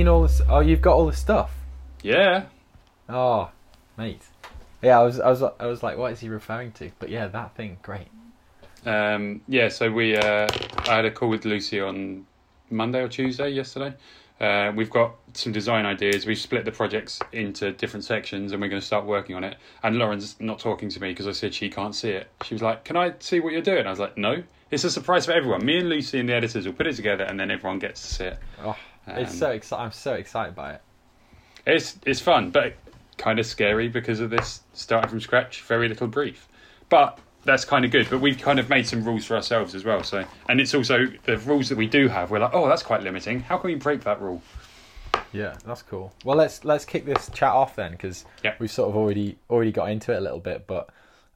seen all this? Oh, you've got all the stuff. Yeah. Oh, mate. Yeah, I was, I was, I was like, what is he referring to? But yeah, that thing, great. Um, yeah, so we uh, I had a call with Lucy on Monday or Tuesday yesterday. Uh, we've got some design ideas. We've split the projects into different sections, and we're going to start working on it. And Lauren's not talking to me because I said she can't see it. She was like, "Can I see what you're doing?" I was like, "No, it's a surprise for everyone. Me and Lucy and the editors will put it together, and then everyone gets to see it." Oh, it's Um, so exciting. I'm so excited by it. It's it's fun, but kind of scary because of this starting from scratch, very little brief. But that's kind of good. But we've kind of made some rules for ourselves as well. So, and it's also the rules that we do have. We're like, oh, that's quite limiting. How can we break that rule? Yeah, that's cool. Well, let's let's kick this chat off then, because Yeah. we've sort of already already got into it a little bit. But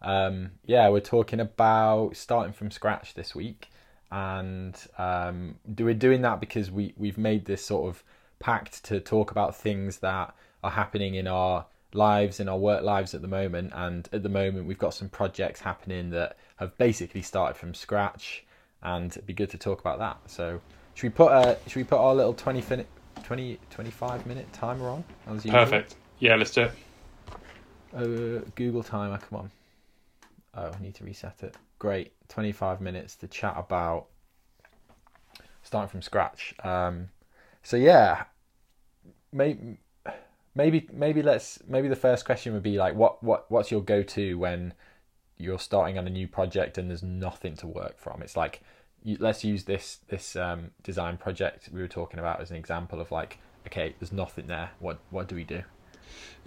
um, yeah, we're talking about starting from scratch this week, and um, do we're doing that because we we've made this sort of pact to talk about things that are happening in our lives in our work lives at the moment and at the moment we've got some projects happening that have basically started from scratch and it'd be good to talk about that so should we put a should we put our little 20 minute 20 25 minute timer on? Perfect. Yeah, let's do it. uh, google timer come on oh i need to reset it. Great. 25 minutes to chat about starting from scratch. Um so yeah maybe maybe maybe let's maybe the first question would be like what what what's your go-to when you're starting on a new project and there's nothing to work from? It's like you, let's use this this um, design project we were talking about as an example of like okay there's nothing there. What what do we do?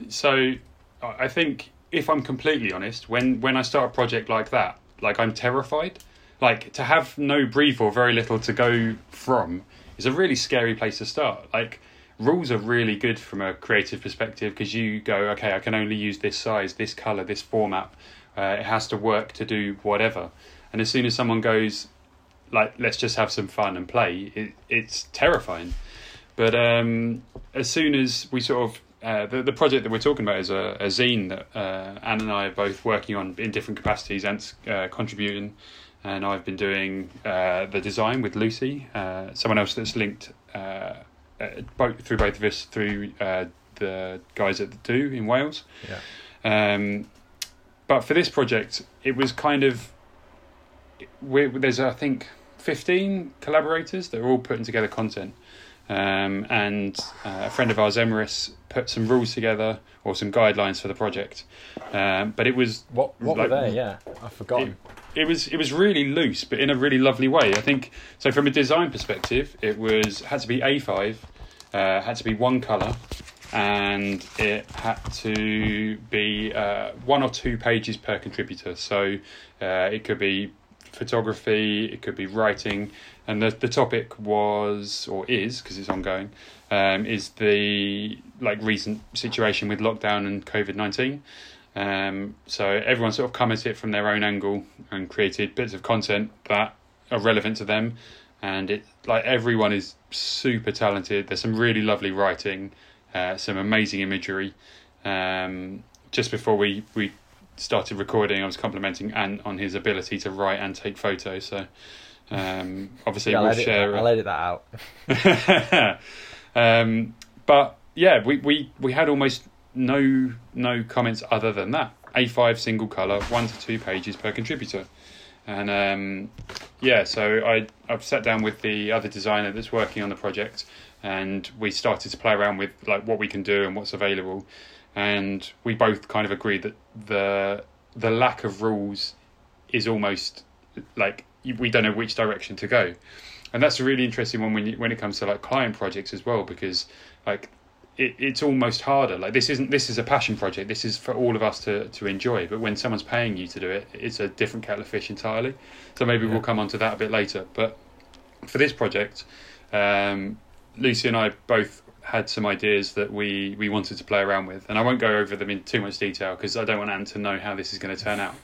So, I I think if I'm completely honest, when when I start a project like that, like I'm terrified. Like to have no brief or very little to go from is a really scary place to start. Like rules are really good from a creative perspective because you go, okay, I can only use this size, this color, this format. Uh, it has to work to do whatever. And as soon as someone goes, like, let's just have some fun and play, it, it's terrifying. But um, as soon as we sort of uh, the the project that we're talking about is a, a zine that uh, Ant and I are both working on in different capacities and uh, contributing. And I've been doing uh, the design with Lucy, uh, someone else that's linked uh, uh, both through both of us through uh, the guys at the Do in Wales. yeah Um, but for this project, it was kind of there's I think fifteen collaborators that are all putting together content, um, and uh, a friend of ours, Emeris, put some rules together or some guidelines for the project. Um, but it was what what like- were they yeah i've forgotten it was it was really loose, but in a really lovely way. I think so. From a design perspective, it was had to be A five, uh, had to be one color, and it had to be uh, one or two pages per contributor. So uh, it could be photography, it could be writing, and the the topic was or is because it's ongoing. Um, is the like recent situation with lockdown and COVID nineteen. Um, so everyone sort of come at it from their own angle and created bits of content that are relevant to them. And it like everyone is super talented. There's some really lovely writing, uh, some amazing imagery. Um, just before we we started recording, I was complimenting Ant on his ability to write and take photos. So um, obviously yeah, I'll, we'll edit share. that, I'll edit that out um, but yeah, we, we, we had almost no no comments other than that. A5 single colour, one to two pages per contributor. And um, yeah, so I, I've sat down with the other designer that's working on the project and we started to play around with like what we can do and what's available. And we both kind of agreed that the the lack of rules is almost like we don't know which direction to go. And that's a really interesting one when you, when it comes to like client projects as well because like it, it's almost harder. Like this isn't this is a passion project. This is for all of us to to enjoy. But when someone's paying you to do it it's a different kettle of fish entirely. So maybe Yeah. we'll come on to that a bit later. But for this project um, Lucy and I both had some ideas that we we wanted to play around with and I won't go over them in too much detail because I don't want Ant to know how this is going to turn out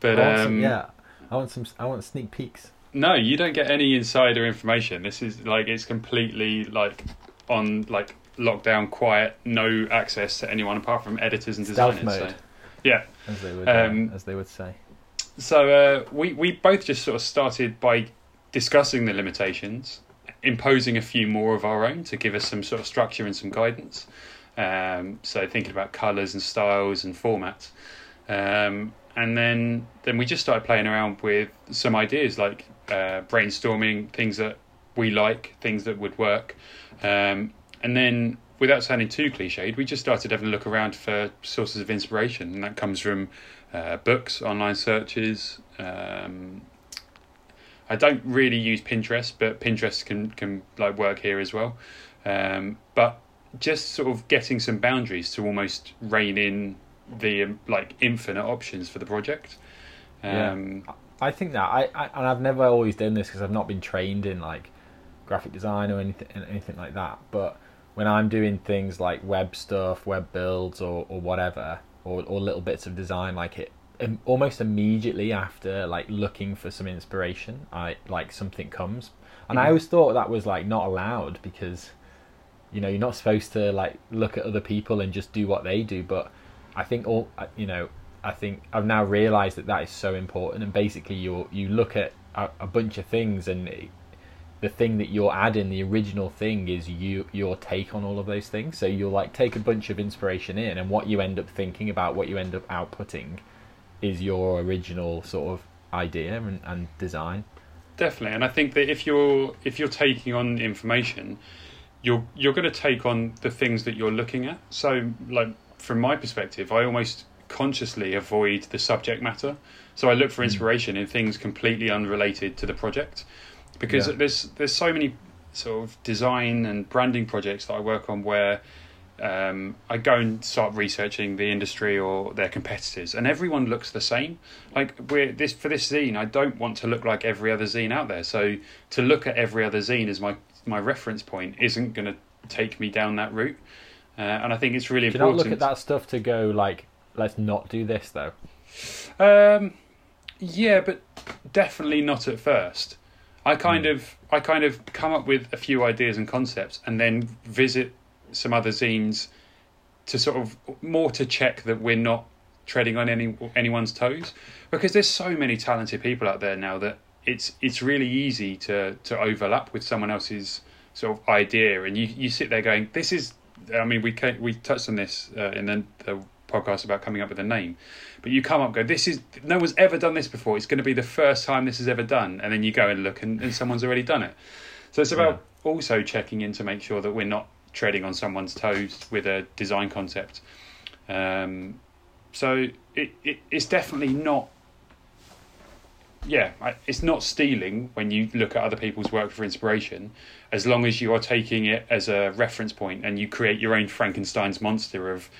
but I some- um, yeah i want some i want sneak peeks no, you don't get any insider information. This is like it's completely like on like lockdown, quiet, no access to anyone apart from editors and Stealth designers. mode. So, yeah. as they would Um, uh, as they would say So uh, we we both just sort of started by discussing the limitations imposing a few more of our own to give us some sort of structure and some guidance. Um, so thinking about colours and styles and formats. Um, and then then we just started playing around with some ideas like uh, brainstorming things that we like, things that would work, um, and then without sounding too cliched, we just started having a look around for sources of inspiration, and that comes from uh, books, online searches. Um, I don't really use Pinterest, but Pinterest can can like work here as well. Um, but just sort of getting some boundaries to almost rein in the um, like infinite options for the project. Um, yeah. I think that I, I and I've never always done this because I've not been trained in like graphic design or anything anything like that. But when I'm doing things like web stuff, web builds, or, or whatever, or or little bits of design, like it almost immediately after like looking for some inspiration, I like something comes, and mm-hmm. I always thought that was like not allowed because you know you're not supposed to like look at other people and just do what they do, but I think all you know. I think I've now realised that that is so important, and basically you you look at a, a bunch of things, and it, the thing that you're adding, the original thing, is you your take on all of those things. So you'll like take a bunch of inspiration in, and what you end up thinking about, what you end up outputting, is your original sort of idea and, and design. Definitely, and I think that if you're if you're taking on information, you're you're going to take on the things that you're looking at. So, like from my perspective, I almost consciously avoid the subject matter. So I look for hmm. inspiration mm. in things completely unrelated to the project, because yeah. there's there's so many sort of design and branding projects that I work on where um, I go and start researching the industry or their competitors, and everyone looks the same. Like we're this for this zine, I don't want to look like every other zine out there. So to look at every other zine as my my reference point isn't going to take me down that route. Uh, and I think it's really do important. Do not look at that stuff to go like, let's not do this though? Um, yeah, but definitely not at first. I kind mm. of I kind of come up with a few ideas and concepts, and then visit some other zines to sort of more to check that we're not treading on any anyone's toes, because there's so many talented people out there now that it's it's really easy to to overlap with someone else's sort of idea, and you you sit there going, this is I mean, we we touched on this uh, in the, the podcast about coming up with a name, but you come up go, this is no one's ever done this before. It's going to be the first time this is ever done, and then you go and look, and, and someone's already done it. So it's about yeah. also checking in to make sure that we're not treading on someone's toes with a design concept. Um, so it, it it's definitely not yeah, it's not stealing when you look at other people's work for inspiration, as long as you are taking it as a reference point and you create your own Frankenstein's monster of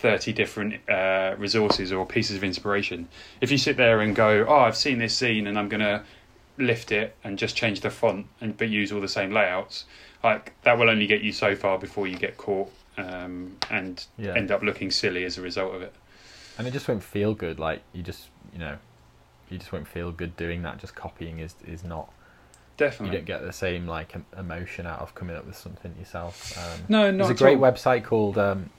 30 different uh, resources or pieces of inspiration. If you sit there and go, oh, I've seen this scene and I'm going to lift it and just change the font and but use all the same layouts, like that will only get you so far before you get caught um, and yeah. end up looking silly as a result of it. And it just won't feel good. Like you just, you know, you just won't feel good doing that. Just copying is is not. Definitely, you don't get the same like emotion out of coming up with something yourself. Um, no, not There's a great all. website called um,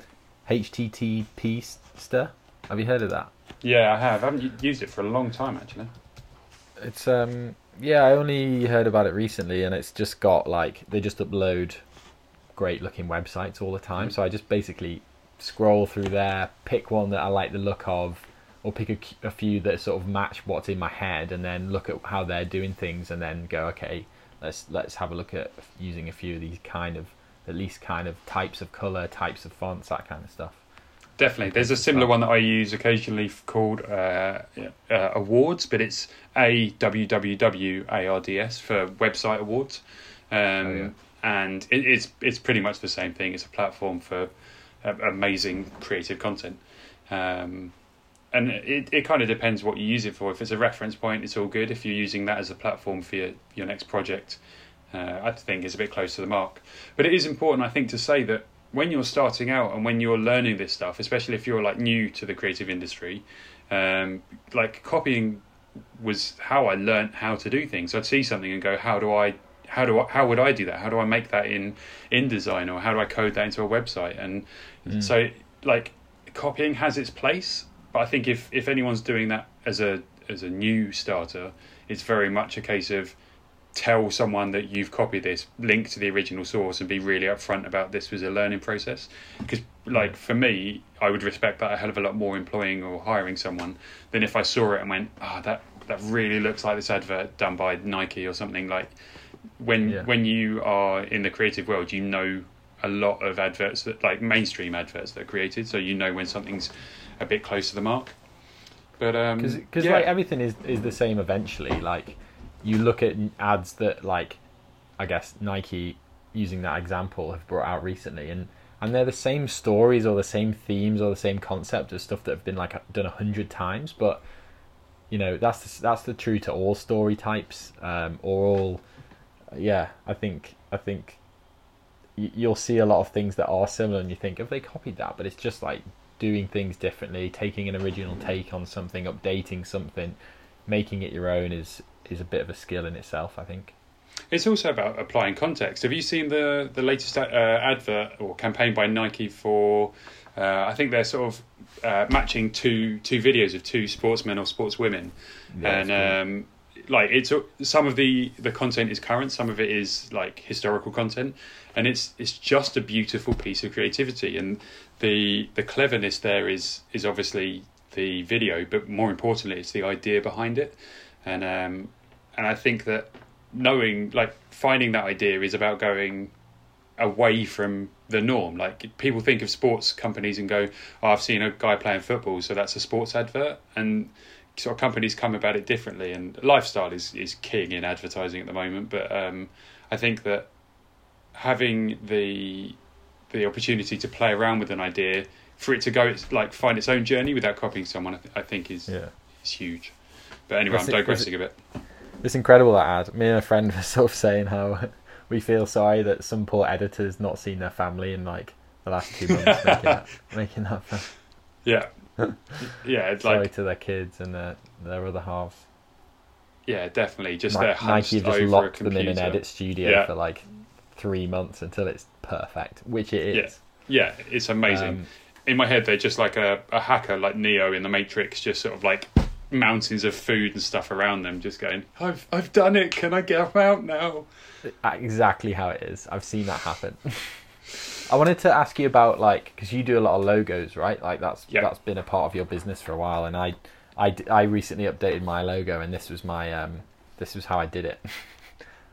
HTTPster. Have you heard of that? Yeah, I have. I haven't used it for a long time actually. It's um yeah, I only heard about it recently, and it's just got like they just upload great looking websites all the time. Mm. So I just basically scroll through there, pick one that I like the look of, or pick a, a few that sort of match what's in my head, and then look at how they're doing things, and then go, okay, let's let's have a look at using a few of these kind of at least kind of types of color, types of fonts, that kind of stuff. Definitely, there's a similar one that I use occasionally called uh, uh, awards, but it's a wwwards for website awards, um, oh, yeah. and it, it's it's pretty much the same thing. It's a platform for uh, amazing creative content. Um, and it, it kind of depends what you use it for. If it's a reference point, it's all good. If you're using that as a platform for your, your next project, uh, I think it's a bit close to the mark. But it is important, I think, to say that when you're starting out and when you're learning this stuff, especially if you're like new to the creative industry, um, like copying was how I learned how to do things. I'd see something and go, how do I how do I, how would I do that? How do I make that in InDesign or how do I code that into a website? And mm. so like copying has its place, but I think if if anyone's doing that as a as a new starter, it's very much a case of tell someone that you've copied this, link to the original source, and be really upfront about this was a learning process. Because, like for me, I would respect that a hell of a lot more employing or hiring someone than if I saw it and went, "Ah, oh, that that really looks like this advert done by Nike or something." Like when Yeah. when you are in the creative world, you know a lot of adverts that like mainstream adverts that are created, so you know when something's a bit close to the mark. But um, because yeah. like everything is is the same eventually like you look at ads that like i guess nike using that example have brought out recently and and they're the same stories or the same themes or the same concept of stuff that have been like done a hundred times but you know that's the, that's the true to all story types um or all yeah i think i think you'll see a lot of things that are similar and you think have they copied that? But it's just like doing things differently taking an original take on something updating something making it your own is is a bit of a skill in itself i think It's also about applying context. Have you seen the the latest uh, advert or campaign by Nike for? Uh, I think they're sort of uh, matching two two videos of two sportsmen or sportswomen, Yeah, and um, like it's some of the the content is current, some of it is like historical content, and it's it's just a beautiful piece of creativity. And the the cleverness there is is obviously the video, but more importantly, it's the idea behind it, and um, and I think that knowing like finding that idea is about going away from the norm. Like people think of sports companies and go oh, i've seen a guy playing football so that's a sports advert. And sort of companies come about it differently and lifestyle is is king in advertising at the moment. But um i think that having the the opportunity to play around with an idea for it to go it's like find its own journey without copying someone i, th- I think is yeah. is huge but anyway Was i'm it- digressing a bit It's incredible that ad. Me and a friend were sort of saying how we feel sorry that some poor editor's not seen their family in like the last two months making that making that film. yeah yeah it's like sorry like to their kids and their their other halves. Yeah, definitely. Just they're Nike just locked them in an edit studio Yeah. for like three months until it's perfect, which it is. Yeah, it's amazing. Um, In my head, they're just like a, a hacker, like Neo in the Matrix, just sort of like mountains of food and stuff around them, just going, "I've I've done it. Can I get them out now?" exactly how it is. I've seen that happen. I wanted to ask you about like because you do a lot of logos, right? Like that's Yeah. that's been a part of your business for a while, and I, I, I recently updated my logo, and this was my um, this was how I did it.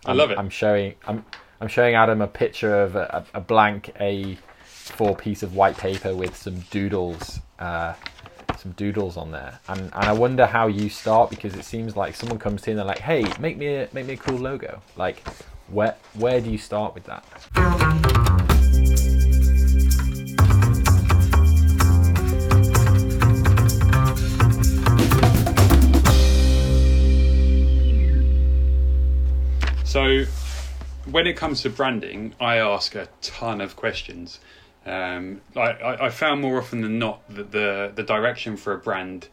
I love it. I'm showing I'm I'm showing Adam a picture of a, a, a blank A4 piece of white paper with some doodles, uh, some doodles on there, and and I wonder how you start because it seems like someone comes to you and they're like, hey, make me a make me a cool logo. Like, where where do you start with that? So, when it comes to branding, I ask a ton of questions. Um, I, I, found more often than not that the the direction for a brand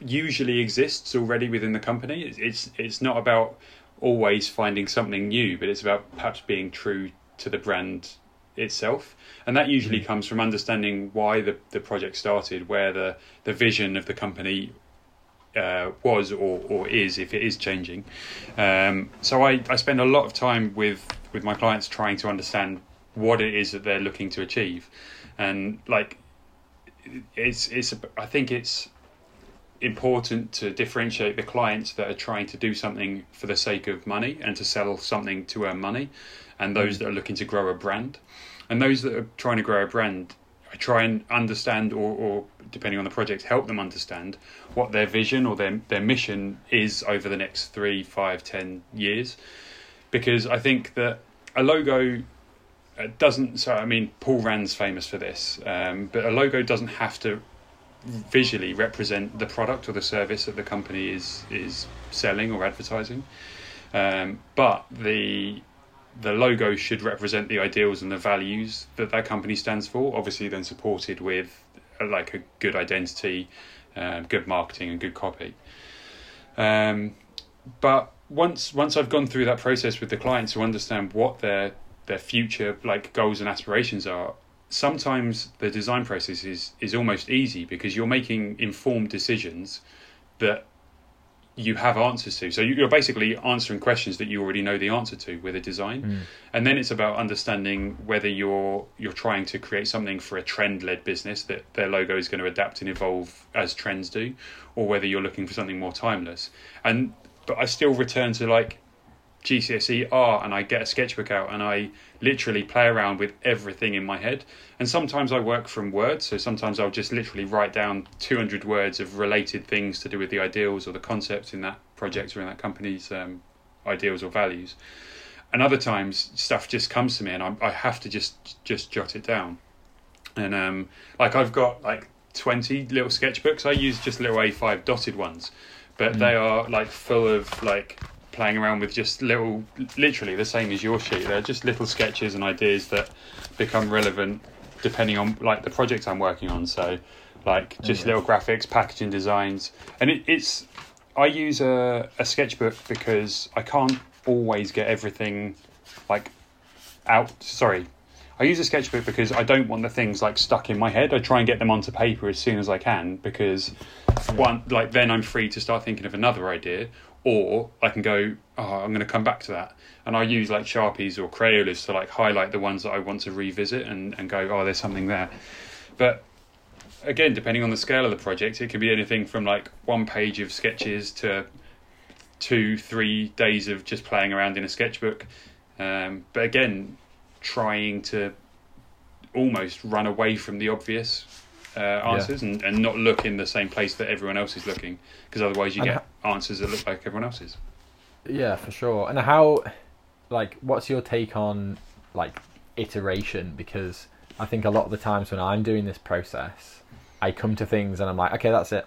usually exists already within the company. It's it's, it's not about always finding something new, but it's about perhaps being true to the brand itself. And that usually comes from understanding why the, the project started, where the, the vision of the company uh, was or, or is if it is changing. Um, so I, I spend a lot of time with, with my clients trying to understand what it is that they're looking to achieve. And like it's it's I think it's important to differentiate the clients that are trying to do something for the sake of money and to sell something to earn money and those mm. that are looking to grow a brand. And those that are trying to grow a brand I try and understand or, or depending on the project help them understand what their vision or their their mission is over the next three, five, ten years. Because I think that a logo uh, doesn't so I mean Paul Rand's famous for this, um, but a logo doesn't have to visually represent the product or the service that the company is is selling or advertising. Um, but the the logo should represent the ideals and the values that that company stands for. Obviously, then supported with uh, like a good identity, um, good marketing, and good copy. Um, but once once I've gone through that process with the clients to understand what their their future like goals and aspirations are, sometimes the design process is is almost easy because you're making informed decisions that you have answers to. So you're basically answering questions that you already know the answer to with a design, Mm. and then it's about understanding whether you're you're trying to create something for a trend led business that their logo is going to adapt and evolve as trends do, or whether you're looking for something more timeless. And but I still return to like GCSE art and I get a sketchbook out and I literally play around with everything in my head. And sometimes I work from words, so sometimes I'll just literally write down 200 words of related things to do with the ideals or the concepts in that project or in that company's um, ideals or values. And other times stuff just comes to me and I, I have to just just jot it down. And um, like I've got like 20 little sketchbooks. I use just little A5 dotted ones, but Mm. they are like full of like playing around with just little, literally the same as your sheet. They're just little sketches and ideas that become relevant depending on like the project I'm working on. So, like just Yeah. little graphics, packaging designs, and it, it's. I use a, a sketchbook because I can't always get everything like out. Sorry, I use a sketchbook because I don't want the things like stuck in my head. I try and get them onto paper as soon as I can because one like then I'm free to start thinking of another idea or I can go oh I'm going to come back to that. And I use like sharpies or crayolas to like highlight the ones that I want to revisit and and go oh there's something there. But again depending on the scale of the project it can be anything from like one page of sketches to two three days of just playing around in a sketchbook. Um, but again trying to almost run away from the obvious uh, answers and, and not look in the same place that everyone else is looking because otherwise you And get answers that look like everyone else's Yeah, for sure. And how, like, what's your take on like iteration? Because I think a lot of the times when I'm doing this process, I come to things and I'm like, okay, that's it,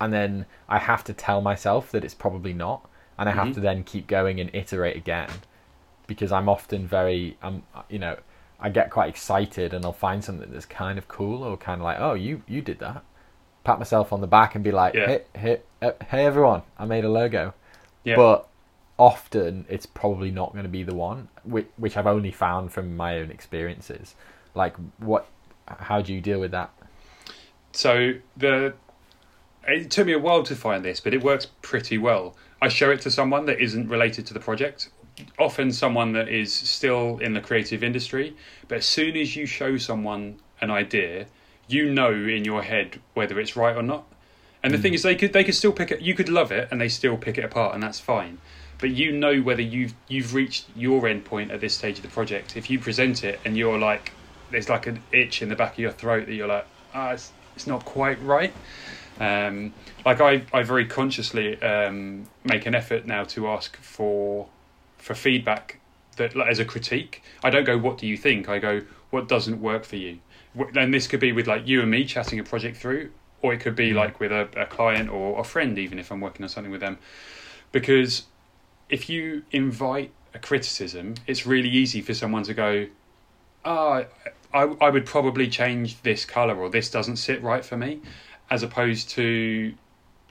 and then I have to tell myself that it's probably not, and I have Mhm. to then keep going and iterate again, because I'm often very, um, you know, I get quite excited and I'll find something that's kind of cool or kind of like, oh, you you did that. Pat myself on the back and be like, Yeah. hit uh, hey, everyone, I made a logo yeah but often it's probably not going to be the one which, which i've only found from my own experiences like what how do you deal with that So the it took me a while to find this, but it works pretty well. I show it to someone that isn't related to the project, often someone that is still in the creative industry. But as soon as you show someone an idea, you know in your head whether it's right or not. And the thing is, they could they could still pick it. You could love it, and they still pick it apart, and that's fine. But you know whether you've you've reached your end point at this stage of the project. If you present it and you're like, there's like an itch in the back of your throat that you're like, ah, it's, it's not quite right. Um, like I, I very consciously um, make an effort now to ask for for feedback that like, as a critique. I don't go, what do you think? I go, what doesn't work for you? And this could be with like you and me chatting a project through, or it could be Mm. like with a, a client or a friend, even if I'm working on something with them. Because if you invite a criticism, it's really easy for someone to go, oh, I, I would probably change this colour or this doesn't sit right for me, as opposed to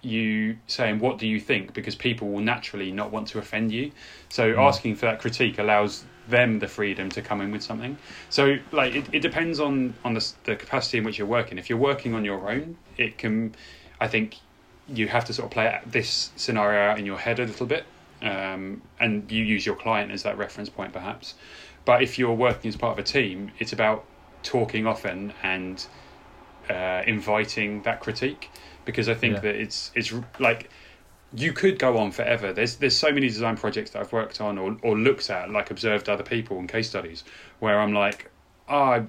you saying, What do you think? Because people will naturally not want to offend you. So Mm. asking for that critique allows them the freedom to come in with something. So, like, it, it depends on, on the, the capacity in which you're working. If you're working on your own, it can, I think, you have to sort of play this scenario out in your head a little bit. Um, and you use your client as that reference point, perhaps. But if you're working as part of a team, it's about talking often and uh, inviting that critique because I think Yeah. that it's it's like you could go on forever. There's there's so many design projects that I've worked on or or looked at, like observed other people and case studies, where I'm like, oh, I,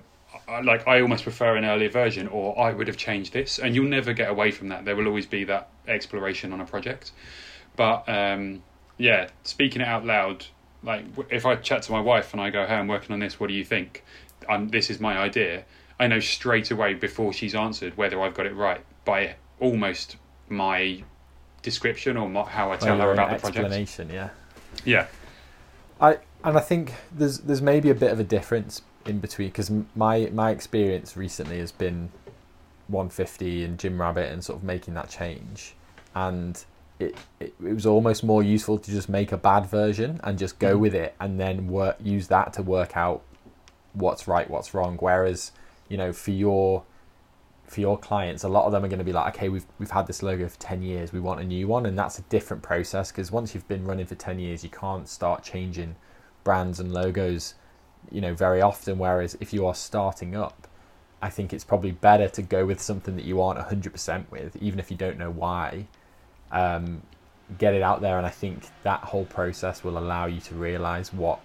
I like I almost prefer an earlier version, or I would have changed this, and you'll never get away from that. There will always be that exploration on a project, but um, yeah, speaking it out loud. Like if I chat to my wife and I go, "Hey, I'm working on this. What do you think?" I'm, this is my idea. I know straight away before she's answered whether I've got it right by almost my description or my, how I tell Well, her about the project. explanation yeah Yeah, I and I think there's there's maybe a bit of a difference in between because my my experience recently has been 150 and Jim Rabbit and sort of making that change, and it, it it was almost more useful to just make a bad version and just go Mhm. with it and then work use that to work out what's right what's wrong. Whereas you know for your for your clients, a lot of them are going to be like, okay, we've we've had this logo for ten years, we want a new one, and that's a different process because once you've been running for ten years, you can't start changing brands and logos, you know, very often. Whereas if you are starting up, I think it's probably better to go with something that you aren't hundred percent with, even if you don't know why. Um, get it out there, and I think that whole process will allow you to realize what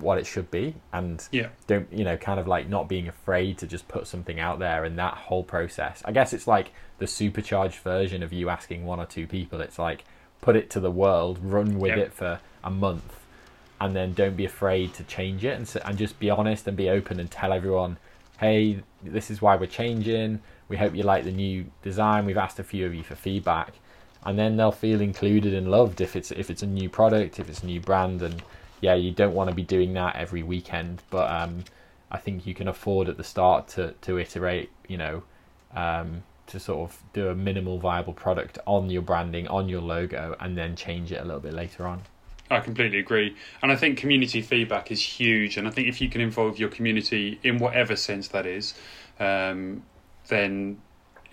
what it should be and Yeah. don't you know kind of like not being afraid to just put something out there and that whole process. I guess it's like the supercharged version of you asking one or two people. It's like put it to the world run with Yeah. it for a month and then don't be afraid to change it and, and just be honest and be open and tell everyone hey this is why we're changing. We hope you like the new design. We've asked a few of you for feedback. And then they'll feel included and loved if it's if it's a new product if it's a new brand and yeah you don't want to be doing that every weekend but um i think you can afford at the start to to iterate you know um to sort of do a minimal viable product on your branding on your logo and then change it a little bit later on I completely agree. And I think community feedback is huge. And I think if you can involve your community in whatever sense that is, um, then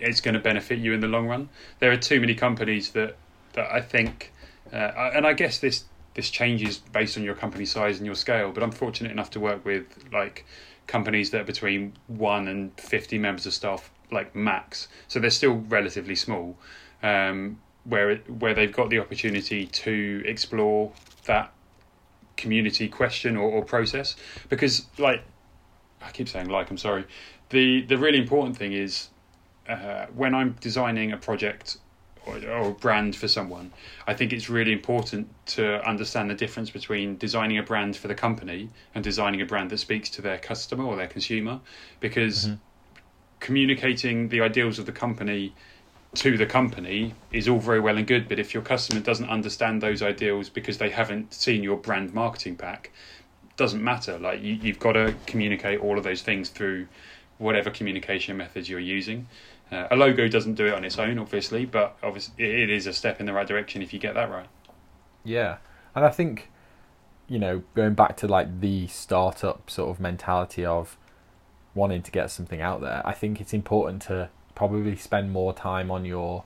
it's going to benefit you in the long run. There are too many companies that, that I think, uh, and I guess this, this changes based on your company size and your scale, but I'm fortunate enough to work with like companies that are between one and 50 members of staff, like max. So they're still relatively small. Um, where where they've got the opportunity to explore that community question or, or process because like I keep saying like I'm sorry the the really important thing is uh, when I'm designing a project or, brand for someone I think it's really important to understand the difference between designing a brand for the company and designing a brand that speaks to their customer or their consumer because mm-hmm. communicating the ideals of the company to the company is all very well and good, but if your customer doesn't understand those ideals because they haven't seen your brand marketing pack, doesn't matter. Like you, you've got to communicate all of those things through whatever communication methods you're using. Uh, a logo doesn't do it on its own, obviously, but obviously it is a step in the right direction if you get that right. Yeah, and I think you know going back to like the startup sort of mentality of wanting to get something out there. I think it's important to probably spend more time on your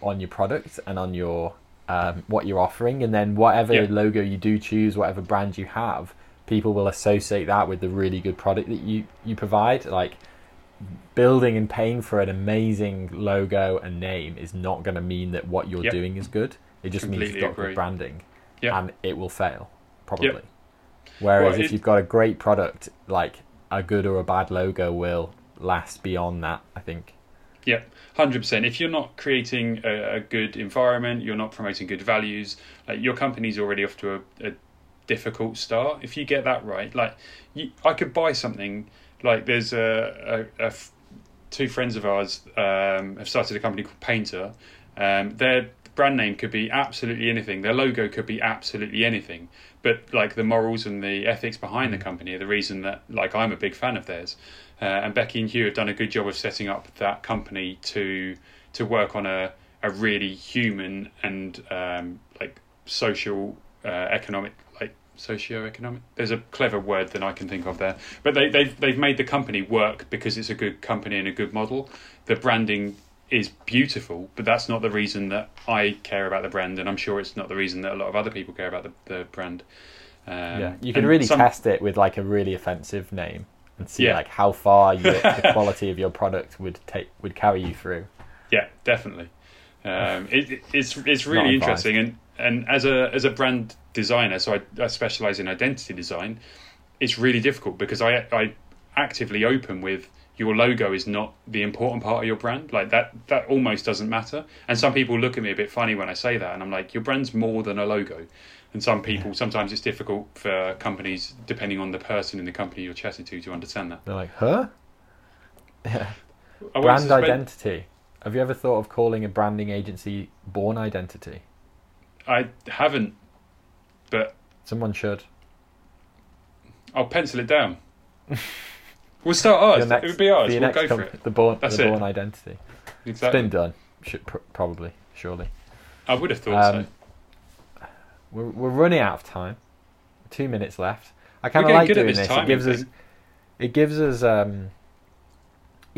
on your product and on your um, what you're offering, and then whatever Yeah. logo you do choose, whatever brand you have, people will associate that with the really good product that you you provide. Like building and paying for an amazing logo and name is not going to mean that what you're Yep. doing is good. It just means you've got agree. good branding, Yep. and it will fail probably. Whereas Well, if you've got a great product, like a good or a bad logo will last beyond that. I think. Yeah, hundred percent. If you're not creating a, a good environment, you're not promoting good values. Like your company's already off to a, a difficult start. If you get that right, like you, I could buy something. Like there's a, a, two friends of ours um, have started a company called Painter. Um, their brand name could be absolutely anything. Their logo could be absolutely anything. But like the morals and the ethics behind the company are the reason that like I'm a big fan of theirs. Uh, and Becky and Hugh have done a good job of setting up that company to to work on a, a really human and um, like social uh, economic socio-economic there's a clever word that I can think of there but they, they've, they've made the company work because it's a good company and a good model the branding is beautiful but that's not the reason that I care about the brand and I'm sure it's not the reason that a lot of other people care about the, the brand um, yeah, you can really some- test it with like a really offensive name and see Yeah. like how far you, the quality of your product would take would carry you through. Yeah, definitely. Um, it, it- it's it's really interesting, and and as a as a brand designer, so I, I specialize in identity design. It's really difficult because I I actively open with your logo is not the important part of your brand. Like that that almost doesn't matter. And some people look at me a bit funny when I say that, and I'm like, your brand's more than a logo. And some people sometimes it's difficult for companies, depending on the person in the company you're chatting to, to understand that. They're like, huh? Yeah. Brand identity. Have you ever thought of calling a branding agency Born Identity? I haven't, but Someone should. I'll pencil it down. we'll start ours. next- it would be ours. We'll go for it. The Born, That's the it. Born Identity. It's Exactly. been done. Should pr- probably, surely. I would have thought Um, so. We're we're running out of time. Two minutes left. I kind of like doing this this. It gives us it gives us um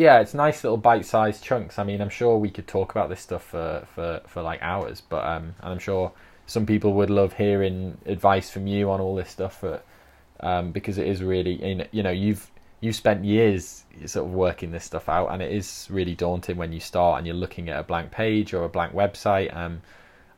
yeah, it's nice little bite-sized chunks. I mean, I'm sure we could talk about this stuff for for, for like hours, but um, and I'm sure some people would love hearing advice from you on all this stuff, but, um, because it is really you know you've you've spent years sort of working this stuff out, and it is really daunting when you start and you're looking at a blank page or a blank website. Um,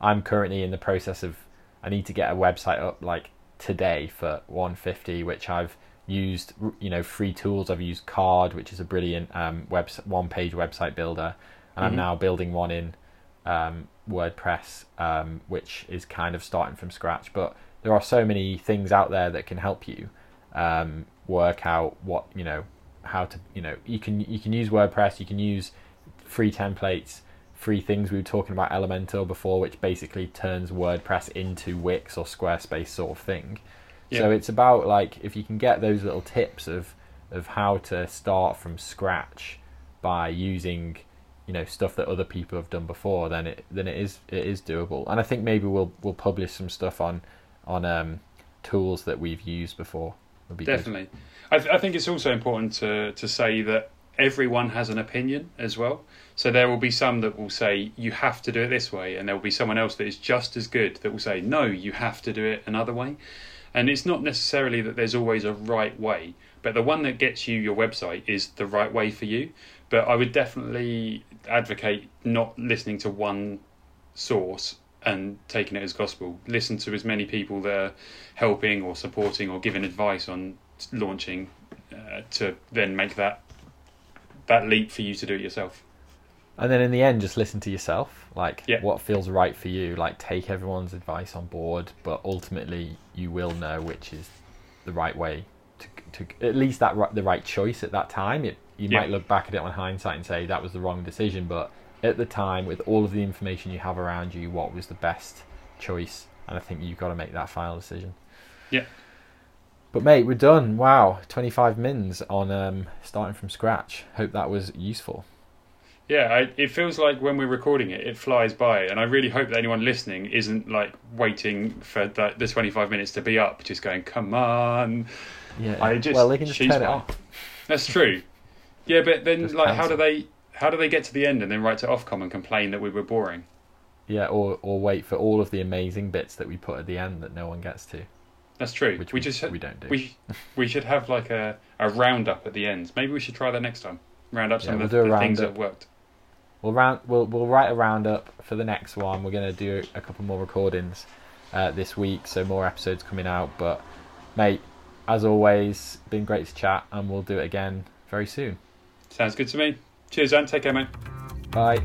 I'm currently in the process of I need to get a website up like today for 150, which I've used you know free tools. I've used Carrd, which is a brilliant um, web one page website builder, and mm-hmm. I'm now building one in um, WordPress, um, which is kind of starting from scratch. But there are so many things out there that can help you um, work out what you know how to you know you can you can use WordPress, you can use free templates, free things. We were talking about Elementor before, which basically turns WordPress into Wix or Squarespace sort of thing. Yeah. So it's about like if you can get those little tips of of how to start from scratch by using you know stuff that other people have done before then it then it is it is doable. And i think maybe we'll we'll publish some stuff on on um, tools that we've used before. Definitely. I, th- I think it's also important to to say that everyone has an opinion as well. So there will be some that will say you have to do it this way and there will be someone else that is just as good that will say no you have to do it another way and it's not necessarily that there's always a right way but the one that gets you your website is the right way for you but I would definitely advocate not listening to one source and taking it as gospel. Listen to as many people that are helping or supporting or giving advice on launching uh, to then make that that leap for you to do it yourself. And then in the end, just listen to yourself. Like yeah. what feels right for you. Like take everyone's advice on board, but ultimately you will know which is the right way to, to at least that the right choice at that time. It you yeah. might look back at it on hindsight and say that was the wrong decision, but at the time, with all of the information you have around you, what was the best choice? And I think you've got to make that final decision. Yeah. But mate, we're done. Wow, twenty five mins on um, starting from scratch. Hope that was useful. Yeah, I, it feels like when we're recording it, it flies by, and I really hope that anyone listening isn't like waiting for the, the twenty five minutes to be up, just going, "Come on." Yeah. I just well, they can just turn it off. That's true. Yeah, but then Just like cancel. how do they how do they get to the end and then write to Ofcom and complain that we were boring? Yeah, or or wait for all of the amazing bits that we put at the end that no one gets to. That's true. Which we, we just we don't do. We we should have like a, a roundup at the end. Maybe we should try that next time. Round up some yeah, we'll of the, the things that worked. We'll round we'll we'll write a roundup for the next one. We're gonna do a couple more recordings uh, this week, so more episodes coming out. But mate, as always, been great to chat, and we'll do it again very soon. Sounds good to me. Cheers, Ant. Take care, mate. Bye.